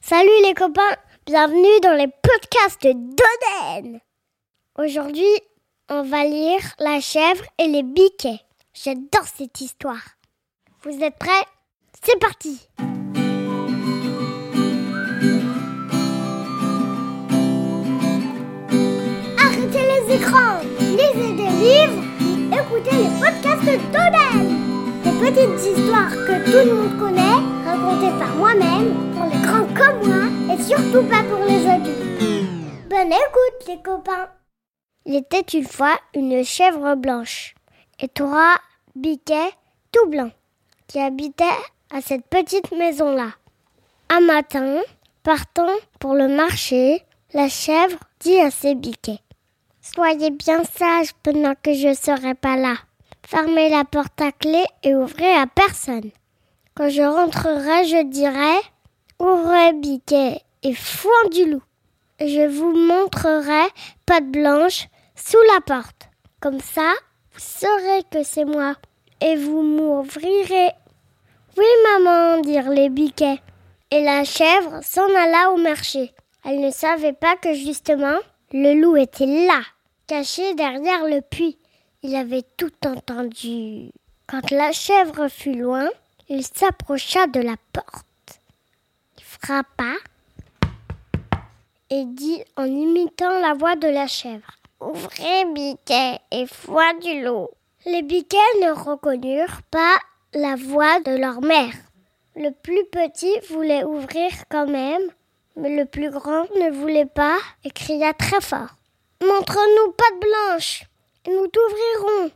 Salut les copains, bienvenue dans les podcasts d'Oden. Aujourd'hui, on va lire La chèvre et les biquets. J'adore cette histoire. Vous êtes prêts? C'est parti Arrêtez les écrans, lisez des livres, écoutez les podcasts d'Oden. Des petites histoires que tout le monde connaît, par moi-même, pour les grands comme moi, et surtout pas pour les adultes. Bonne écoute les copains Il était une fois une chèvre blanche et trois biquets tout blancs qui habitaient à cette petite maison-là. Un matin, partant pour le marché, la chèvre dit à ses biquets Soyez bien sages pendant que je serai pas là. Fermez la porte à clé et ouvrez à personne. Quand je rentrerai, je dirai Ouvrez biquet et foin du loup. Je vous montrerai patte blanche sous la porte. Comme ça, vous saurez que c'est moi et vous m'ouvrirez. Oui, maman, dirent les biquets. Et la chèvre s'en alla au marché. Elle ne savait pas que justement, le loup était là, caché derrière le puits. Il avait tout entendu. Quand la chèvre fut loin, il s'approcha de la porte. Frappa et dit en imitant la voix de la chèvre Ouvrez, biquet, et foi du loup. Les biquets ne reconnurent pas la voix de leur mère. Le plus petit voulait ouvrir quand même, mais le plus grand ne voulait pas et cria très fort. Montre-nous patte blanche, et nous t'ouvrirons.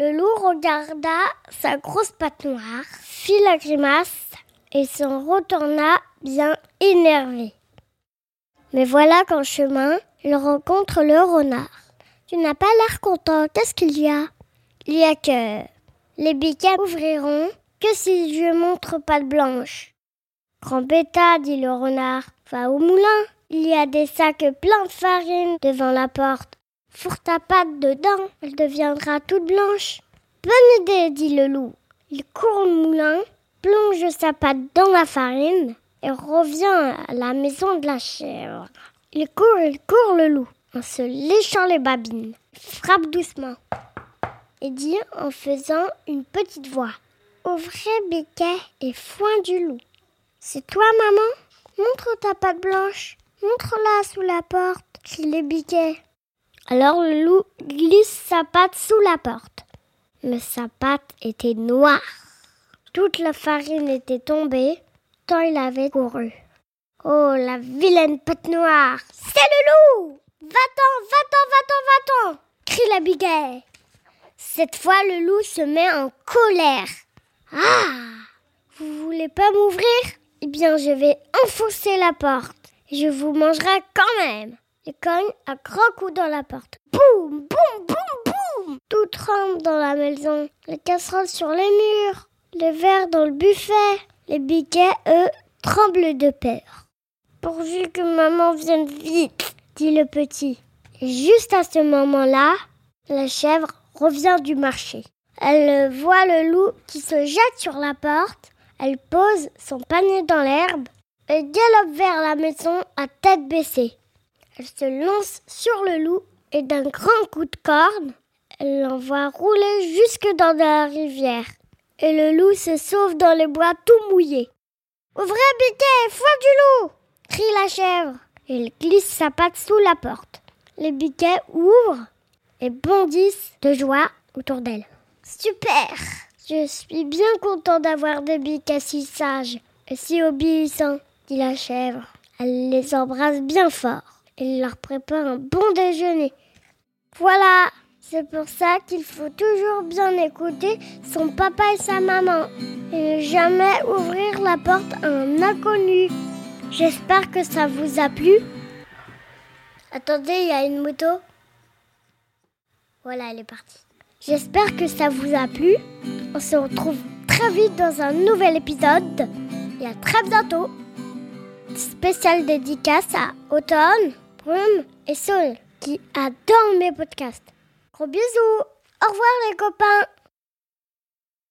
Le loup regarda sa grosse patte noire, fit la grimace et s'en retourna bien énervé. Mais voilà qu'en chemin, il rencontre le renard. Tu n'as pas l'air content, qu'est-ce qu'il y a? Il y a que les biquets ouvriront que si je montre patte blanche. Grand bêta, dit le renard, va au moulin. Il y a des sacs pleins de farine devant la porte. Fourre ta patte dedans, elle deviendra toute blanche. Bonne idée, dit le loup. Il court au moulin, plonge sa patte dans la farine et revient à la maison de la chèvre. Il court, il court le loup, en se léchant les babines. Frappe doucement et dit en faisant une petite voix. Ouvrez biquet et foin du loup. C'est toi, maman? Montre ta patte blanche. Montre-la sous la porte, crie les biquets. Alors le loup glisse sa patte sous la porte. Mais sa patte était noire. Toute la farine était tombée, tant il avait couru. Oh, la vilaine patte noire C'est le loup Va-t'en, va-t'en, va-t'en, va-t'en crie la biquet. Cette fois, le loup se met en colère. Ah Vous voulez pas m'ouvrir? Eh bien, je vais enfoncer la porte. Je vous mangerai quand même. Il cogne un grand coup dans la porte. Boum, boum, boum, boum Tout tremble dans la maison. Les casseroles sur les murs. Les verres dans le buffet. Les biquets, eux, tremblent de peur. Pourvu que maman vienne vite, dit le petit. Et juste à ce moment-là, la chèvre revient du marché. Elle voit le loup qui se jette sur la porte. Elle pose son panier dans l'herbe et galope vers la maison à tête baissée. Elle se lance sur le loup et d'un grand coup de corne, elle l'envoie rouler jusque dans la rivière. Et le loup se sauve dans les bois tout mouillés. Ouvrez, biquet, foi du loup crie la chèvre. Elle glisse sa patte sous la porte. Les biquets ouvrent et bondissent de joie autour d'elle. Super Je suis bien content d'avoir des biquets si sages et si obéissants, dit la chèvre. Elle les embrasse bien fort et leur prépare un bon déjeuner. Voilà C'est pour ça qu'il faut toujours bien écouter son papa et sa maman et ne jamais ouvrir la porte à un inconnu. J'espère que ça vous a plu. Attendez, il y a une moto. Voilà, elle est partie. J'espère que ça vous a plu. On se retrouve très vite dans un nouvel épisode. Et à très bientôt. Spécial dédicace à Automne, Et Saul qui adorent mes podcasts. Gros bisous. Au revoir les copains.